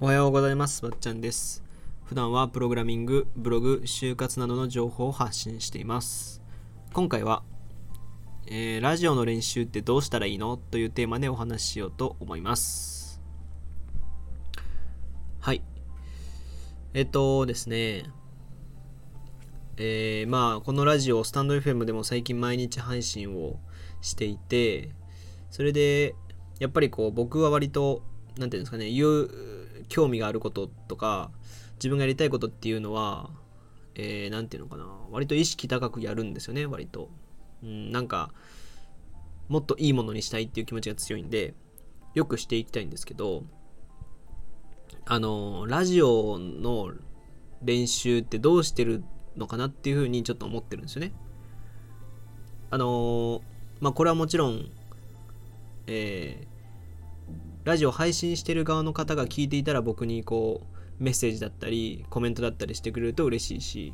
おはようございます。ばっちゃんです。普段はプログラミング、ブログ、就活などの情報を発信しています。今回は、えーラジオの練習ってどうしたらいいの？というテーマでお話ししようと思います。はい。えっとですね、えーまあこのラジオスタンド FM でも最近毎日配信をしていてそれでやっぱりこう僕は割と何ていうんですかね言う興味があることとか自分がやりたいことっていうのは何、えーていうのかな割と意識高くやるんですよね割と、うん、なんかもっといいものにしたいっていう気持ちが強いんでよくしていきたいんですけどあのラジオの練習ってどうしてるのかなっていうふうにちょっと思ってるんですよね。あのまあこれはもちろん、えーラジオ配信してる側の方が聞いていたら僕にこうメッセージだったりコメントだったりしてくれると嬉しいし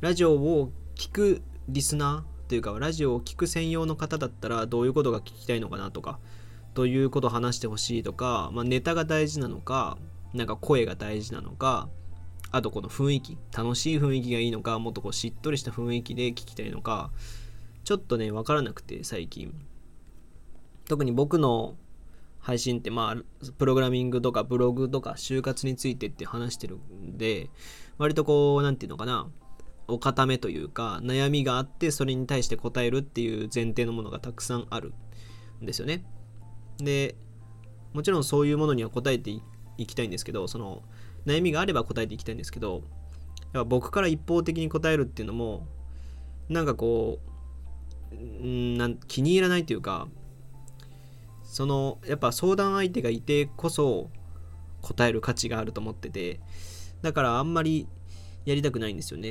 ラジオを聞くリスナーというかラジオを聞く専用の方だったらどういうことが聞きたいのかなとかどういうことを話してほしいとか、まあ、ネタが大事なのかなんか声が大事なのかあとこの雰囲気楽しい雰囲気がいいのかもっとこうしっとりした雰囲気で聞きたいのかちょっとね分からなくて最近。特に僕の配信ってまあプログラミングとかブログとか就活についてって話してるんで割とこう何て言うのかなお固めというか悩みがあってそれに対して答えるっていう前提のものがたくさんあるんですよね。でもちろんそういうものには答えていきたいんですけどその悩みがあれば答えていきたいんですけどやっぱ僕から一方的に答えるっていうのもなんかこううんなん気に入らないというかそのやっぱ相談相手がいてこそ答える価値があると思っててだからあんまりやりたくないんですよね。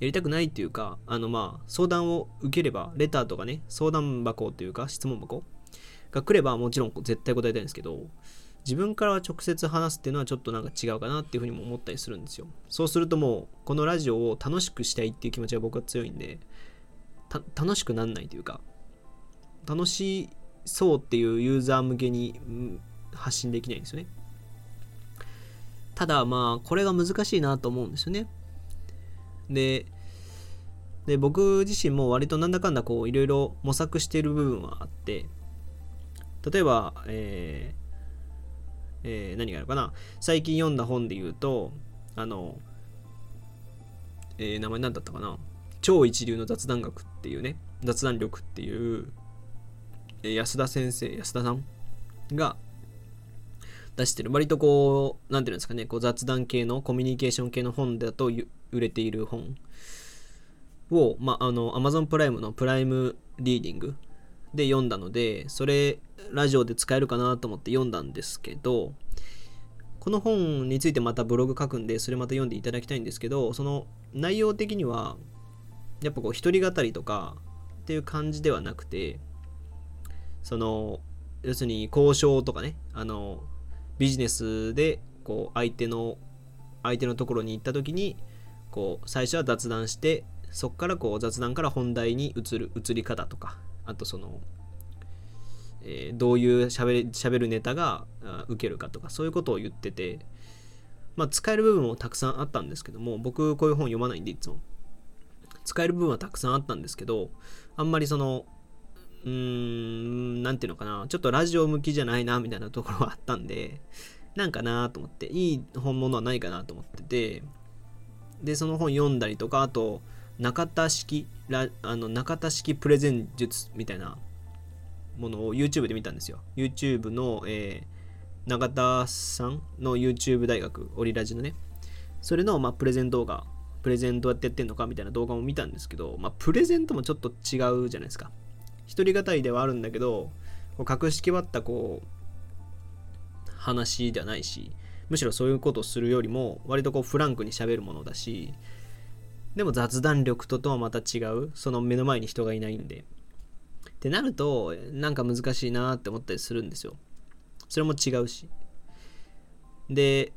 やりたくないっていうかあのまあ相談を受ければレターとかね相談箱というか質問箱が来ればもちろん絶対答えたいんですけど自分から直接話すっていうのはちょっとなんか違うかなっていうふうにも思ったりするんですよ。そうするともうこのラジオを楽しくしたいっていう気持ちが僕は強いんで楽しくなんないというか楽しいそうっていうユーザー向けに発信できないんですよね。ただまあこれが難しいなと思うんですよね。でで僕自身も割となんだかんだこういろいろ模索してる部分はあって例えば、えーえー何があるかな。最近読んだ本で言うとあの、えー名前何だったかな。超一流の雑談学っていうね雑談力っていう安田先生安田さんが出してる割とこう何ていうんですかねこう雑談系のコミュニケーション系の本だと売れている本を、まあ、あの Amazon プライムのプライムリーディングで読んだのでそれラジオで使えるかなと思って読んだんですけどこの本についてまたブログ書くんでそれまた読んでいただきたいんですけどその内容的にはやっぱこう一人語りとかっていう感じではなくてその要するに交渉とかねあのビジネスでこう相手の相手のところに行った時にこう最初は雑談してそこからこう雑談から本題に移る移り方とかあとその、えーどういうしゃべしゃべるネタが受けるかとかそういうことを言っててまあ使える部分もたくさんあったんですけども僕こういう本読まないんでいつも。使える部分はたくさんあったんですけどあんまりそのうーん、なんていうのかな、ちょっとラジオ向きじゃないな、みたいなところはあったんで、なんかなと思って、いい本物はないかなと思ってて、で、その本読んだりとか、あと、中田式、ラあの中田式プレゼン術みたいなものを YouTube で見たんですよ。YouTube の、えー中田さんの YouTube 大学、オリラジのね、それの、まあ、プレゼン動画、プレゼンどうやってやってんのかみたいな動画も見たんですけど、まあ、プレゼントもちょっと違うじゃないですか。一人語りではあるんだけどこう格式割ったこう話ではないしむしろそういうことをするよりも割とこうフランクに喋るものだしでも雑談力ととはまた違うその目の前に人がいないんで。ってなるとなんか難しいなって思ったりするんですよ。それも違うし。で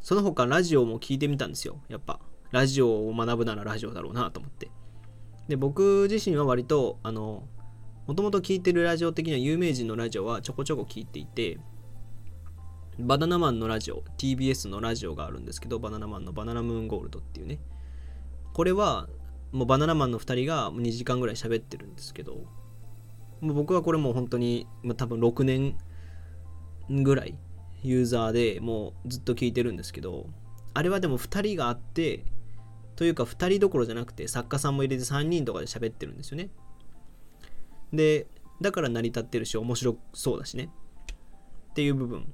その他ラジオも聞いてみたんですよ。やっぱラジオを学ぶならラジオだろうなと思って。で僕自身は割とあのもともと聞いてるラジオ的には有名人のラジオはちょこちょこ聞いていてバナナマンのラジオ TBS のラジオがあるんですけどバナナマンのバナナムーンゴールドっていうね。これはもうバナナマンの2人が2時間ぐらい喋ってるんですけどもう僕はこれもう本当に、まあ、多分6年ぐらいユーザーでもうずっと聞いてるんですけどあれはでも2人があってというか2人どころじゃなくて作家さんも入れて3人とかで喋ってるんですよね。でだから成り立ってるし面白そうだしね。っていう部分。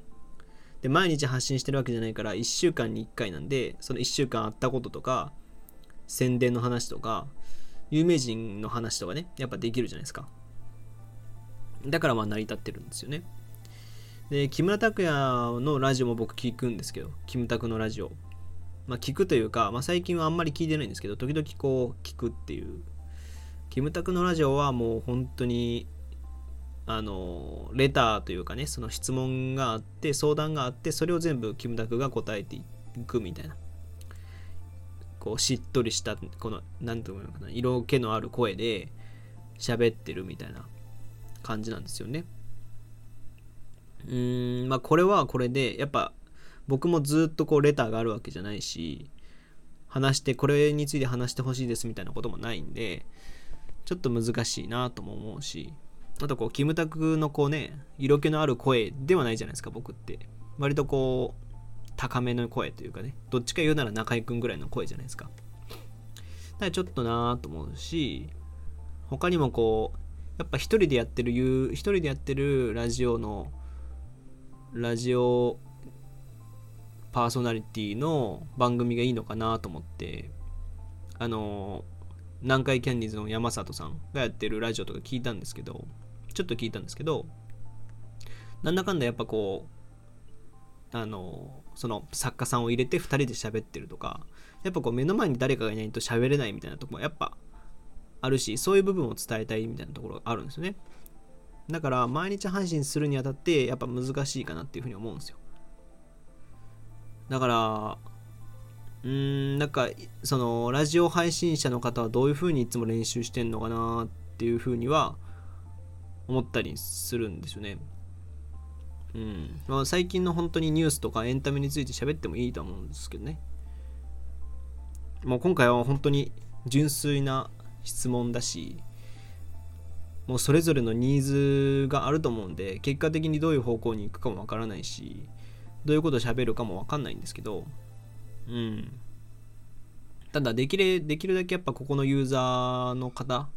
で毎日発信してるわけじゃないから1週間に1回なんでその1週間あったこととか宣伝の話とか有名人の話とかねやっぱできるじゃないですか。だからまあ成り立ってるんですよね。で木村拓哉のラジオも僕聞くんですけどキムタクのラジオ。まあ聞くというか、まあ、最近はあんまり聞いてないんですけど時々こう聞くっていうキムタクのラジオはもう本当にあのレターというかねその質問があって相談があってそれを全部キムタクが答えていくみたいな。こうしっとりしたこの何て言うのかな色気のある声で喋ってるみたいな感じなんですよね。うーんまあこれはこれでやっぱ僕もずっとこうレターがあるわけじゃないし話してこれについて話してほしいですみたいなこともないんでちょっと難しいなとも思うしあとこうキムタクのこうね色気のある声ではないじゃないですか僕って。割とこう高めの声というかねどっちか言うなら中居君ぐらいの声じゃないですか。だからちょっとなーと思うし他にもこうやっぱ一人でやってる一人でやってるラジオのラジオパーソナリティの番組がいいのかなと思ってあの南海キャンディーズの山里さんがやってるラジオとか聞いたんですけどちょっと聞いたんですけどなんだかんだやっぱこうあのその作家さんを入れて2人で喋ってるとかやっぱこう目の前に誰かがいないと喋れないみたいなとこもやっぱあるしそういう部分を伝えたいみたいなところがあるんですよね。だから毎日配信するにあたってやっぱ難しいかなっていうふうに思うんですよ。だからうんなんかそのラジオ配信者の方はどういうふうにいつも練習してんのかなっていうふうには思ったりするんですよね。うん。まあ、最近の本当にニュースとかエンタメについて喋ってもいいと思うんですけどね。もう今回は本当に純粋な質問だしもうそれぞれのニーズがあると思うんで結果的にどういう方向に行くかもわからないしどういうことを喋るかもわかんないんですけどうん。ただできるできるだけやっぱここのユーザーの方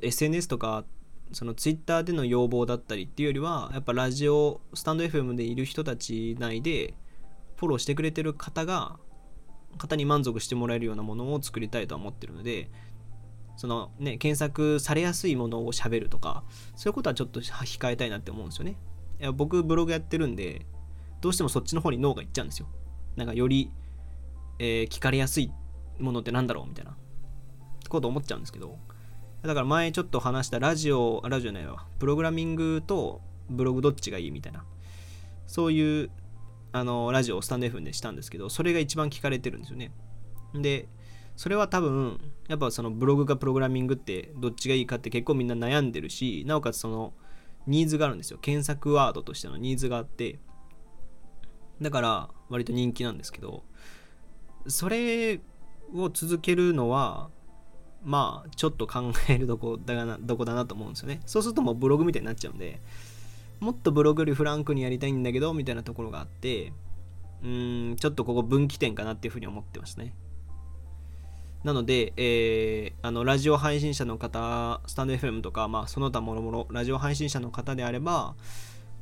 SNS とかそのツイッターでの要望だったりっていうよりはやっぱラジオスタンド FM でいる人たち内でフォローしてくれてる方が方に満足してもらえるようなものを作りたいとは思ってるのでそのね検索されやすいものを喋るとかそういうことはちょっと控えたいなって思うんですよね。いや僕ブログやってるんでどうしてもそっちの方に脳がいっちゃうんですよ。なんかより、えー、聞かれやすいものってなんだろう？みたいな。こと思っちゃうんですけど。だから前ちょっと話したラジオ、ラジオじゃないわ、プログラミングとブログどっちがいいみたいな、そういうあのラジオをスタンド F でしたんですけど、それが一番聞かれてるんですよね。で、それは多分、やっぱそのブログかプログラミングってどっちがいいかって結構みんな悩んでるし、なおかつそのニーズがあるんですよ。検索ワードとしてのニーズがあって、だから割と人気なんですけど、それを続けるのはまあちょっと考えるどこだな どこだなと思うんですよね。そうするともうブログみたいになっちゃうんでもっとブログよりフランクにやりたいんだけどみたいなところがあってうんちょっとここ分岐点かなっていうふうに思ってますね。なので、えー、あのラジオ配信者の方スタンド FM とか、まあ、その他もろもろラジオ配信者の方であれば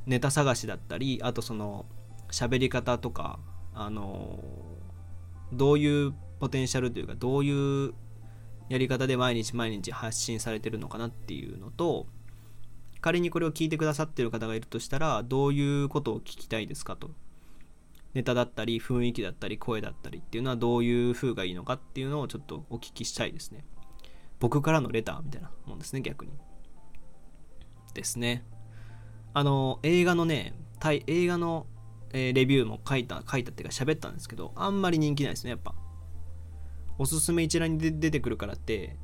ネタ探しだったりあとその喋り方とかあのどういうポテンシャルというかどういうやり方で毎日毎日発信されてるのかなっていうのと仮にこれを聞いてくださってる方がいるとしたらどういうことを聞きたいですかと。ネタだったり雰囲気だったり声だったりっていうのはどういう風がいいのかっていうのをちょっとお聞きしたいですね。僕からのレターみたいなもんですね逆に。ですね。あの映画のね映画の、えー、レビューも書いた書いたっていうか喋ったんですけどあんまり人気ないですねやっぱおすすめ一覧に出てくるからって、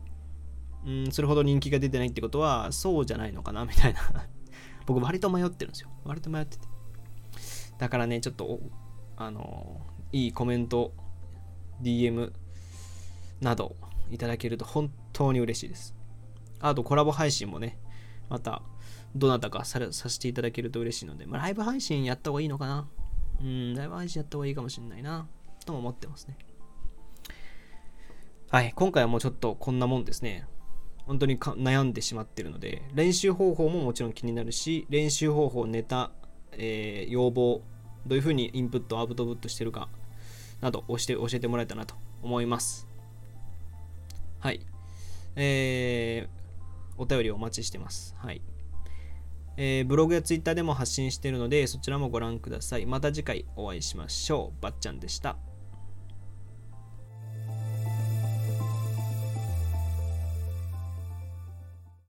うん、それほど人気が出てないってことは、そうじゃないのかなみたいな 僕、割と迷ってるんですよ。割と迷ってて。だからね、ちょっと、あの、いいコメント、DM などいただけると本当に嬉しいです。あとコラボ配信もね、またどなたかささせていただけると嬉しいので、まあ、ライブ配信やった方がいいのかなうん、ライブ配信やった方がいいかもしれないな、とも思ってますね。はい、今回はもうちょっとこんなもんですね。本当に悩んでしまってるので、練習方法ももちろん気になるし、練習方法、ネタ、えー、要望、どういうふうにインプット、アウトプットしてるかなど教えて教えてもらえたらなと思います。はい。えー、お便りお待ちしてます。はい。えー、ブログやツイッターでも発信しているので、そちらもご覧ください。また次回お会いしましょう。ばっちゃんでした。